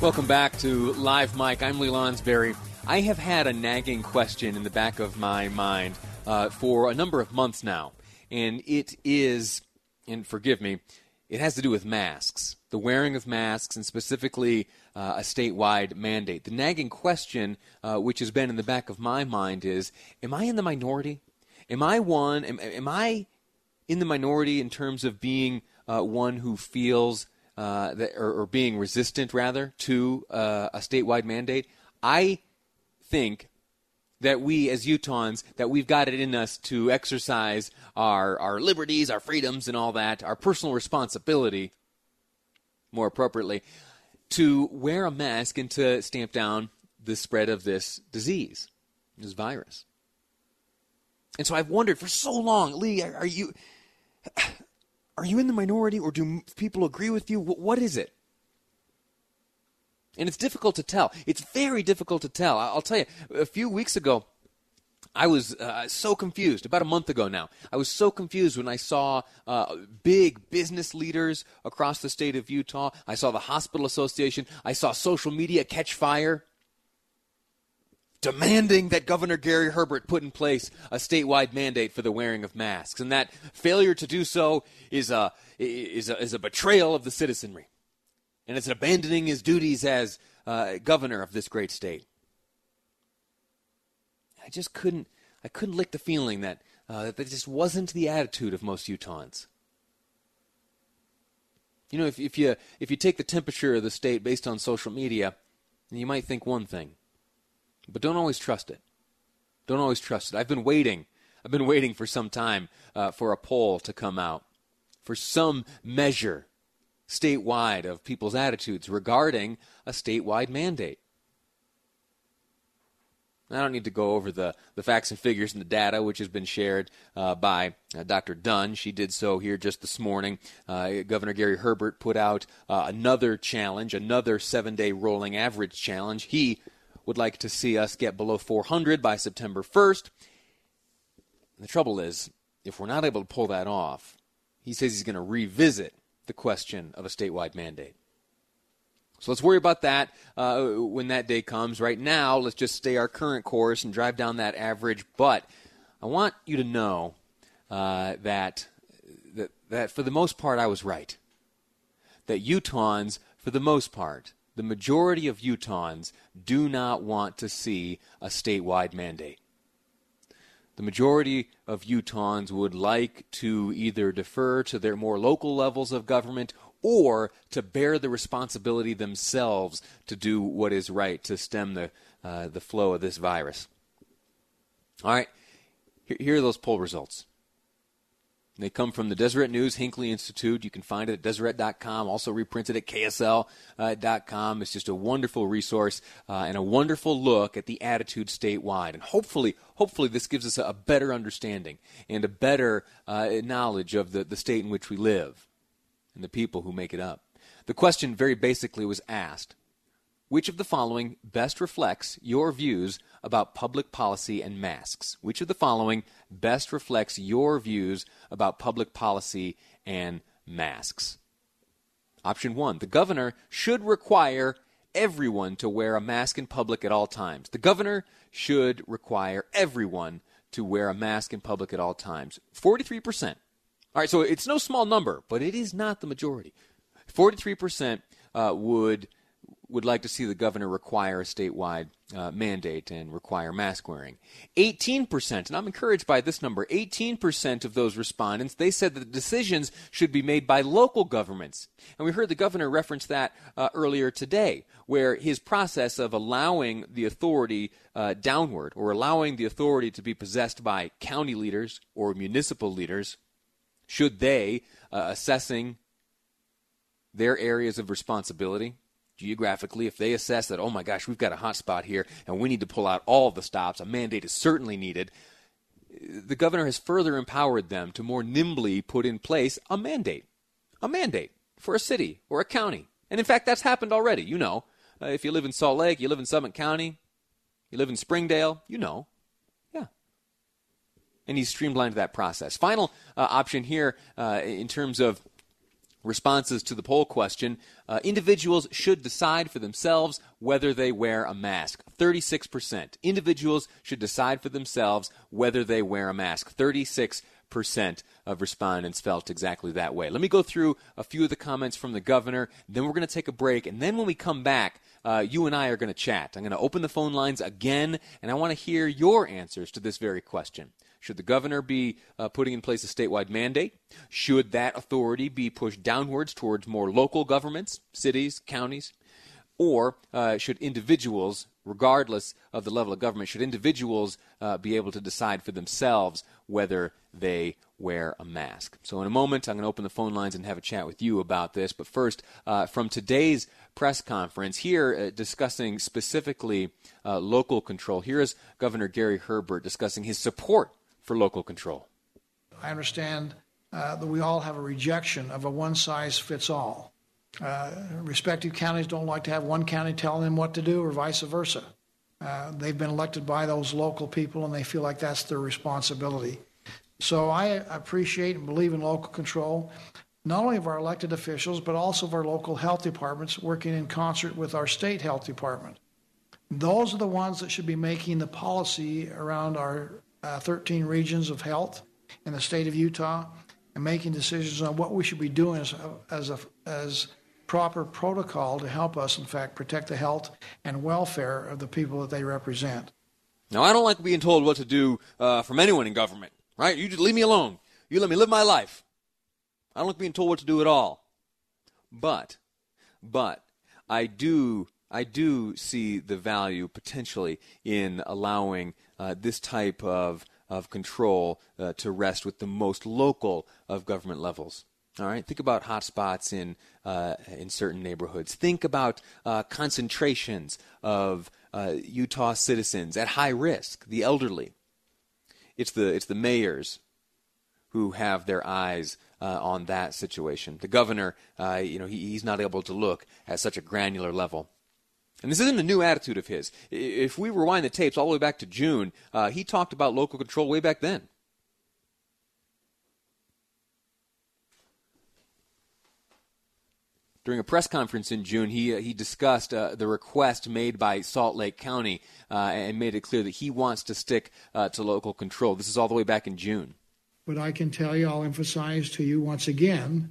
Welcome back to Live Mic. I'm Lee Lonsberry. I have had a nagging question in the back of my mind uh, for a number of months now, and it is, and forgive me, it has to do with masks, the wearing of masks, and specifically uh, a statewide mandate. The nagging question, uh, which has been in the back of my mind, is Am I in the minority? Am I one? Am, am I in the minority in terms of being uh, one who feels uh, that, or, or, being resistant rather to uh, a statewide mandate. I think that we as Utahns that we've got it in us to exercise our our liberties, our freedoms, and all that, our personal responsibility, more appropriately, to wear a mask and to stamp down the spread of this disease, this virus. And so I've wondered for so long, Lee, are you are you in the minority or do people agree with you? What is it? And it's difficult to tell. It's very difficult to tell. I'll tell you, a few weeks ago, I was uh, so confused. About a month ago now, I was so confused when I saw uh, big business leaders across the state of Utah. I saw the Hospital Association. I saw social media catch fire demanding that Governor Gary Herbert put in place a statewide mandate for the wearing of masks, and that failure to do so is a is a, is a betrayal of the citizenry, and it's abandoning his duties as uh, governor of this great state. I just couldn't I couldn't lick the feeling that uh, that just wasn't the attitude of most Utahns. You know, if, if you if you take the temperature of the state based on social media, you might think one thing. But don't always trust it. Don't always trust it. I've been waiting. I've been waiting for some time uh, for a poll to come out, for some measure statewide of people's attitudes regarding a statewide mandate. I don't need to go over the, the facts and figures and the data, which has been shared uh, by uh, Dr. Dunn. She did so here just this morning. Uh, Governor Gary Herbert put out uh, another challenge, another seven day rolling average challenge. He would like to see us get below 400 by September 1st. And the trouble is, if we're not able to pull that off, he says he's going to revisit the question of a statewide mandate. So let's worry about that uh, when that day comes. Right now, let's just stay our current course and drive down that average. But I want you to know uh, that, that that for the most part, I was right. That Utahns, for the most part, the majority of Utahns do not want to see a statewide mandate. The majority of Utahns would like to either defer to their more local levels of government or to bear the responsibility themselves to do what is right to stem the, uh, the flow of this virus. All right, here are those poll results. They come from the Deseret News Hinckley Institute. You can find it at Deseret.com, also reprinted at KSL.com. It's just a wonderful resource uh, and a wonderful look at the attitude statewide. And hopefully, hopefully this gives us a, better understanding and a better uh, knowledge of the, the state in which we live and the people who make it up. The question very basically was asked which of the following best reflects your views about public policy and masks? Which of the following best reflects your views about public policy and masks? Option one The governor should require everyone to wear a mask in public at all times. The governor should require everyone to wear a mask in public at all times. 43%. All right, so it's no small number, but it is not the majority. 43% uh, would would like to see the governor require a statewide uh, mandate and require mask wearing. 18%, and I'm encouraged by this number, 18% of those respondents, they said that the decisions should be made by local governments. And we heard the governor reference that uh, earlier today, where his process of allowing the authority uh, downward or allowing the authority to be possessed by county leaders or municipal leaders, should they, uh, assessing their areas of responsibility, geographically, if they assess that, oh my gosh, we've got a hot spot here and we need to pull out all the stops, a mandate is certainly needed. The governor has further empowered them to more nimbly put in place a mandate. A mandate for a city or a county. And in fact, that's happened already. You know, uh, if you live in Salt Lake, you live in Summit County, you live in Springdale, you know. Yeah. And he's streamlined that process. Final uh, option here uh, in terms of responses to the poll question uh, individuals should decide for themselves whether they wear a mask 36% individuals should decide for themselves whether they wear a mask 36% of respondents felt exactly that way let me go through a few of the comments from the governor then we're going to take a break and then when we come back uh, you and I are going to chat. I'm going to open the phone lines again, and I want to hear your answers to this very question. Should the governor be uh, putting in place a statewide mandate? Should that authority be pushed downwards towards more local governments, cities, counties? Or uh, should individuals, regardless of the level of government, should individuals uh, be able to decide for themselves whether they wear a mask? So, in a moment, I'm going to open the phone lines and have a chat with you about this. But first, uh, from today's press conference here uh, discussing specifically uh, local control, here is Governor Gary Herbert discussing his support for local control. I understand uh, that we all have a rejection of a one size fits all. Uh, respective counties don't like to have one county telling them what to do or vice versa. Uh, they've been elected by those local people and they feel like that's their responsibility. So I appreciate and believe in local control, not only of our elected officials, but also of our local health departments working in concert with our state health department. Those are the ones that should be making the policy around our uh, 13 regions of health in the state of Utah and making decisions on what we should be doing as, as, a, as proper protocol to help us, in fact, protect the health and welfare of the people that they represent. Now, I don't like being told what to do uh, from anyone in government, right? You just leave me alone. You let me live my life. I don't like being told what to do at all. But, but, I do I do see the value potentially in allowing uh, this type of, of control uh, to rest with the most local of government levels. All right, think about hotspots in uh, in certain neighborhoods. Think about uh, concentrations of uh, Utah citizens at high risk, the elderly. It's the it's the mayors who have their eyes uh, on that situation. The governor, you know, he, he's not able to look at such a granular level. And this isn't a new attitude of his. If we rewind the tapes all the way back to June, uh, he talked about local control way back then. During a press conference in June, he, uh, he discussed uh, the request made by Salt Lake County uh, and made it clear that he wants to stick uh, to local control. This is all the way back in June. But I can tell you, I'll emphasize to you once again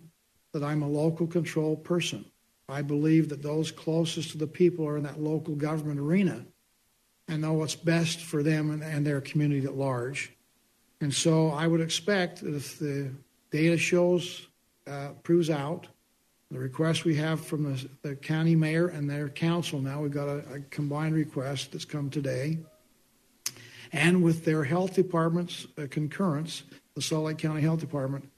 that I'm a local control person. I believe that those closest to the people are in that local government arena and know what's best for them and, and their community at large. And so I would expect that if the data shows, uh, proves out, the request we have from the, the, county mayor and their council now, we've got a, a combined request that's come today, and with their health department's uh, concurrence, the Salt Lake County Health Department,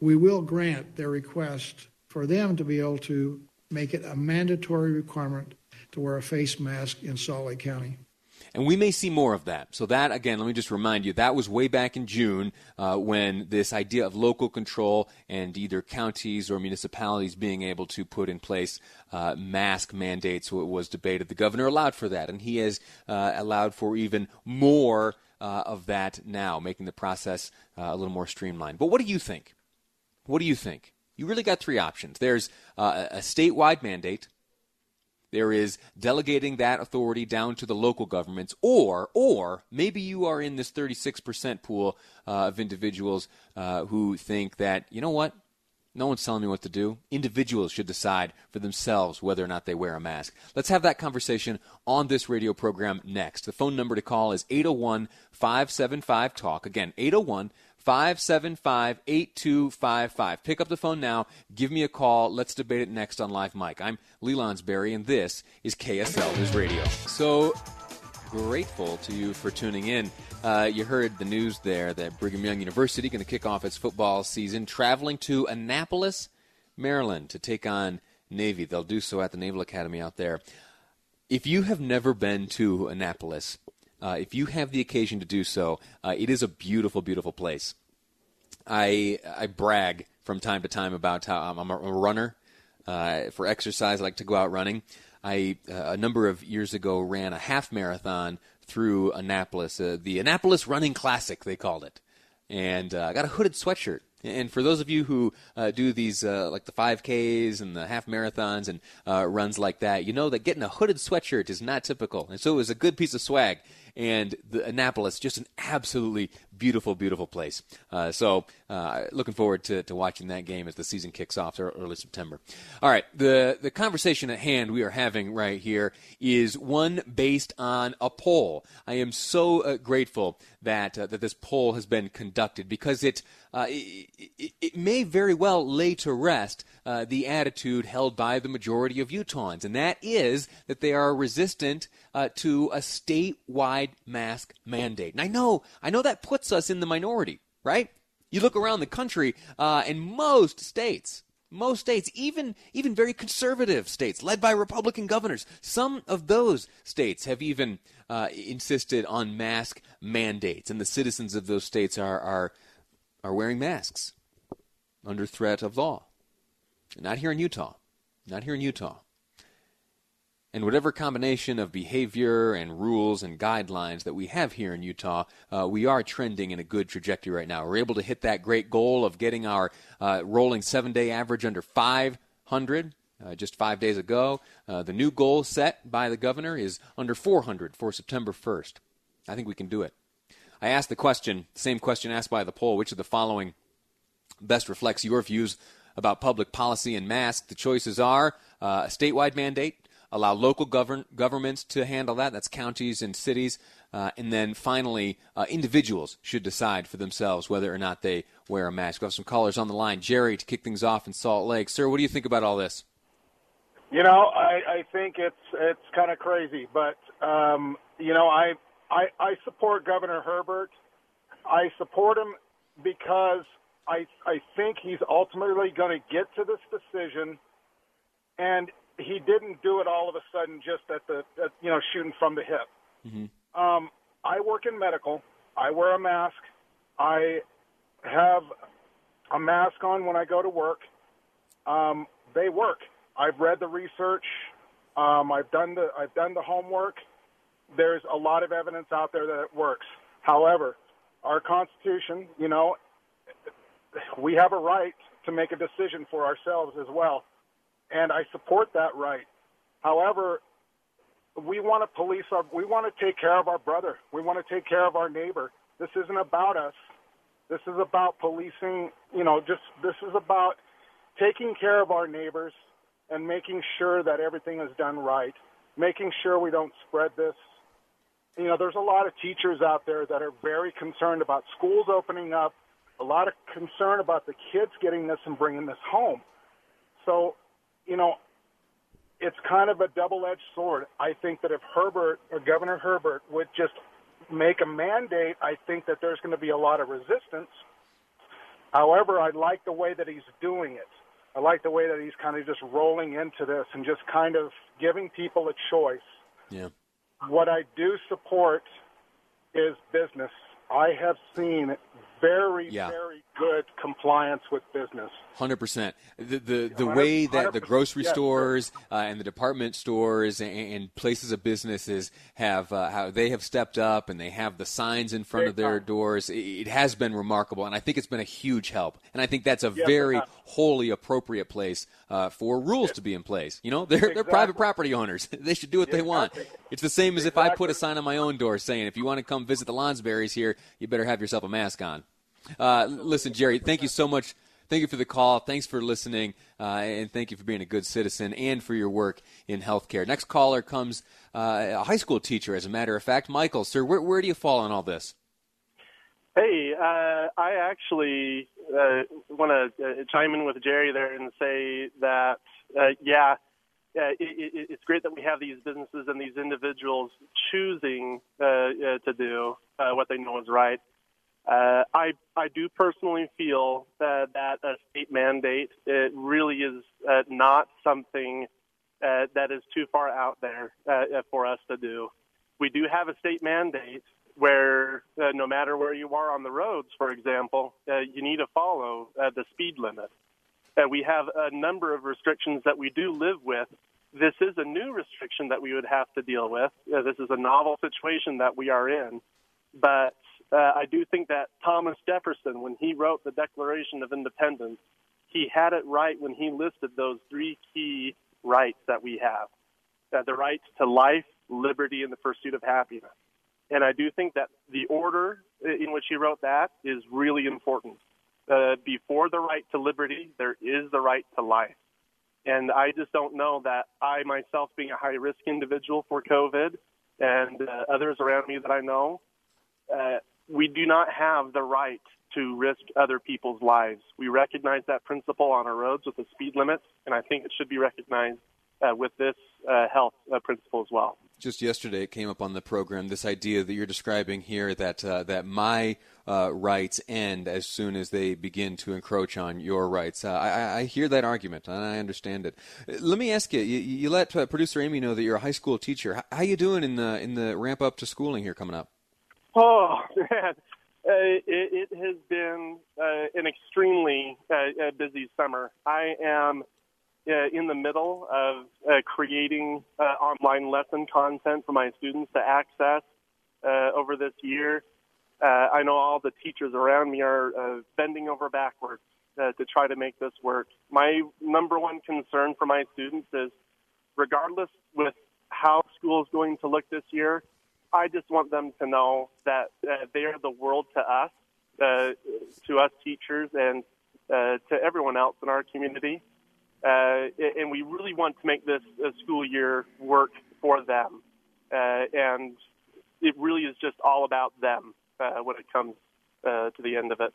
we will grant their request for them to be able to make it a mandatory requirement to wear a face mask in Salt Lake County. And we may see more of that. So, that, again, let me just remind you, that was way back in June uh, when this idea of local control and either counties or municipalities being able to put in place uh, mask mandates was debated. The governor allowed for that, and he has uh, allowed for even more uh, of that now, making the process uh, a little more streamlined. But what do you think? What do you think? you really got three options. There's uh, a statewide mandate. There is delegating that authority down to the local governments, or or maybe you are in this 36% pool uh, of individuals uh, who think that you know what, no one's telling me what to do. Individuals should decide for themselves whether or not they wear a mask. Let's have that conversation on this radio program next. The phone number to call is 801 575 TALK. Again, 801 575 8255. Pick up the phone now. Give me a call. Let's debate it next on Live Mic. I'm Lonsberry, and this is KSL News Radio. So grateful to you for tuning in. Uh, you heard the news there that Brigham Young University going to kick off its football season, traveling to Annapolis, Maryland, to take on Navy. They'll do so at the Naval Academy out there. If you have never been to Annapolis, uh, if you have the occasion to do so, uh, it is a beautiful, beautiful place. I I brag from time to time about how I'm, I'm a runner. Uh, for exercise, I like to go out running. I uh, a number of years ago ran a half marathon through Annapolis, uh, the Annapolis Running Classic, they called it, and uh, I got a hooded sweatshirt. And for those of you who uh, do these, uh, like the 5Ks and the half marathons and uh, runs like that, you know that getting a hooded sweatshirt is not typical. And so it was a good piece of swag and the Annapolis, just an absolutely beautiful, beautiful place. Uh, so, uh, looking forward to, to watching that game as the season kicks off early September. All right, the the conversation at hand we are having right here is one based on a poll. I am so uh, grateful that uh, that this poll has been conducted because it, uh, it, it, may very well lay to rest uh, the attitude held by the majority of Utahns, and that is that they are resistant uh, to a statewide mask mandate. And I know, I know that puts us in the minority, right? You look around the country, uh, and most states, most states, even even very conservative states led by Republican governors, some of those states have even uh, insisted on mask mandates, and the citizens of those states are are are wearing masks under threat of law. Not here in Utah. Not here in Utah. And whatever combination of behavior and rules and guidelines that we have here in Utah, uh, we are trending in a good trajectory right now. We're able to hit that great goal of getting our uh, rolling seven day average under 500 uh, just five days ago. Uh, the new goal set by the governor is under 400 for September 1st. I think we can do it. I asked the question, same question asked by the poll, which of the following best reflects your views about public policy and masks. The choices are uh, a statewide mandate, allow local govern- governments to handle that, that's counties and cities, uh, and then finally, uh, individuals should decide for themselves whether or not they wear a mask. We have some callers on the line. Jerry, to kick things off in Salt Lake. Sir, what do you think about all this? You know, I, I think it's it's kind of crazy, but um, you know, I, I I support Governor Herbert. I support him because I I think he's ultimately going to get to this decision, and he didn't do it all of a sudden just at the at, you know shooting from the hip. Mm-hmm. Um, I work in medical. I wear a mask. I have a mask on when I go to work. Um, they work. I've read the research. Um, I've done the I've done the homework. There's a lot of evidence out there that it works. However, our Constitution, you know, we have a right to make a decision for ourselves as well. And I support that right. However, we want to police our, we want to take care of our brother. We want to take care of our neighbor. This isn't about us. This is about policing, you know, just, this is about taking care of our neighbors and making sure that everything is done right, making sure we don't spread this. You know, there's a lot of teachers out there that are very concerned about schools opening up a lot of concern about the kids getting this and bringing this home. So, you know, it's kind of a double-edged sword. I think that if Herbert or Governor Herbert would just make a mandate, I think that there's going to be a lot of resistance. However, I like the way that he's doing it. I like the way that he's kind of just rolling into this and just kind of giving people a choice. Yeah. What I do support is business. I have seen very, yeah. very good compliance with business. Hundred percent. The the, the way that the grocery stores uh, and the department stores and, and places of businesses have uh, how they have stepped up and they have the signs in front of their doors. It, it, has been remarkable, and I think it's been a huge help. And I think that's a yes, very wholly appropriate place uh, for rules to be in place. You know, they're exactly. they're private property owners. they should do what they want. It's the same as exactly. if I put a sign on my own door saying, "If you want to come visit the Lonsberries here, you better have yourself a mask on." Uh, listen, Jerry, thank you so much. Thank you for the call. Thanks for listening. Uh, and thank you for being a good citizen and for your work in healthcare. Next caller comes uh, a high school teacher, as a matter of fact. Michael, sir, where, where do you fall on all this? Hey, uh, I actually uh, want to uh, chime in with Jerry there and say that, uh, yeah, it, it, it's great that we have these businesses and these individuals choosing uh, uh, to do uh, what they know is right. Uh, I I do personally feel that, that a state mandate it really is uh, not something uh, that is too far out there uh, for us to do. We do have a state mandate where uh, no matter where you are on the roads, for example, uh, you need to follow the speed limit. we have a number of restrictions that we do live with. This is a new restriction that we would have to deal with. this is a novel situation that we are in, but uh, I do think that Thomas Jefferson, when he wrote the Declaration of Independence, he had it right when he listed those three key rights that we have uh, the right to life, liberty, and the pursuit of happiness. And I do think that the order in which he wrote that is really important. Uh, before the right to liberty, there is the right to life. And I just don't know that I myself, being a high risk individual for COVID, and uh, others around me that I know, uh, we do not have the right to risk other people's lives. We recognize that principle on our roads with the speed limits, and I think it should be recognized uh, with this uh, health uh, principle as well. Just yesterday, it came up on the program this idea that you're describing here that uh, that my uh, rights end as soon as they begin to encroach on your rights. Uh, I, I, hear that argument and I understand it. Let me ask you: You, you let producer Amy know that you're a high school teacher. How, how you doing in the in the ramp up to schooling here coming up? Oh man, uh, it, it, has been uh, an extremely uh, busy summer. I am uh, in the middle of uh, creating uh, online lesson content for my students to access over this year. I know all the teachers around me are bending over backwards to try to make this work. My number one concern for my students is, regardless with how school is going to look this year, I just want them to know that uh, they are the world to us, uh, to us teachers, and uh, to everyone else in our community. Uh, and we really want to make this school year work for them. Uh, and it really is just all about them uh, when it comes to the end of it.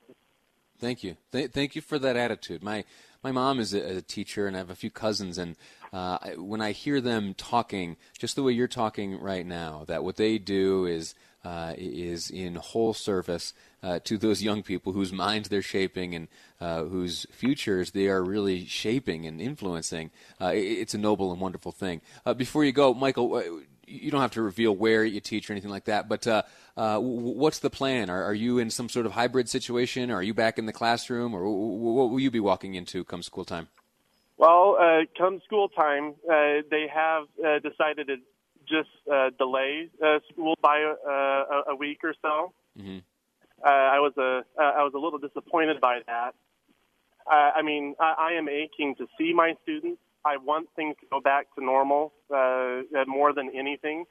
Thank you. Th- thank you for that attitude. My my mom is a, a teacher, and I have a few cousins, and uh, when I hear them talking, just the way you're talking right now, that what they do is uh, is in whole service uh, to those young people whose minds they're shaping and uh, whose futures they are really shaping and influencing. Uh, it's a noble and wonderful thing. Uh, before you go, Michael, you don't have to reveal where you teach or anything like that, but uh, uh, what's the plan? Are, are, you in some sort of hybrid situation? Or are you back in the classroom, or what will you be walking into come school time? Well, uh, come school time, uh, they have uh, decided to just uh, delay school by a, a, week or so. Mm-hmm. I was a I was a little disappointed by that. I mean, I, I am aching to see my students I want things to go back to normal uh, more than anything.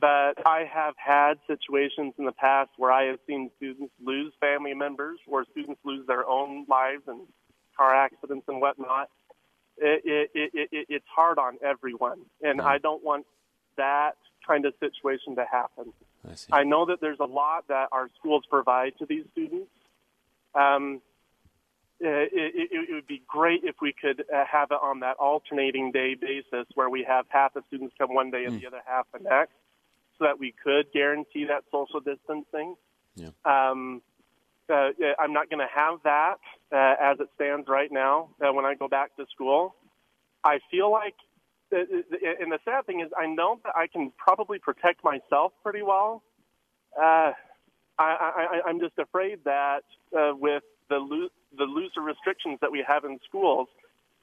But I have had situations in the past where I have seen students lose family members, where students lose their own lives and car accidents and whatnot. It, it, it, it, it's hard on everyone, and I don't want that kind of situation to happen. I, I know that there's a lot that our schools provide to these students. Um, uh, it, it, be great if we could uh, have it on that alternating day basis where we have half the students come one day and mm. the other half the next so that we could guarantee that social distancing. Yeah. Um, uh, I'm not going to have that uh, as it stands right now uh, when I go back to school. I feel like, uh, and the sad thing is, I know that I can probably protect myself pretty well. I, I, I'm just afraid that with the the looser restrictions that we have in schools,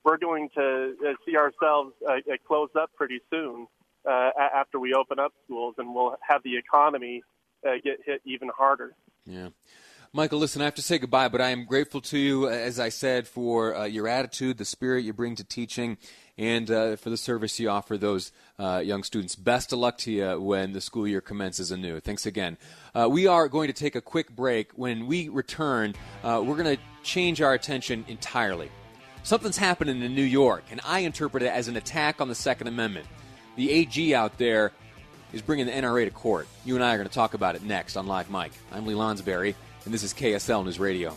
we're going to uh, see ourselves uh, uh close up pretty soon uh, after we open up schools, and we'll have the economy uh, get hit even harder. Yeah. Michael, listen, I have to say goodbye, but I am grateful to you, as I said, for uh, your attitude, the spirit you bring to teaching, and uh, for the service you offer those uh, young students. Best of luck to you when the school year commences anew. Thanks again. Uh, we are going to take a quick break. When we return, uh, we're going to change our attention entirely. Something's happening in New York, and I interpret it as an attack on the Second Amendment. The AG out there is bringing the NRA to court. You and I are going to talk about it next on Live Mic. I'm Lee Lonsberry, and this is KSL News Radio.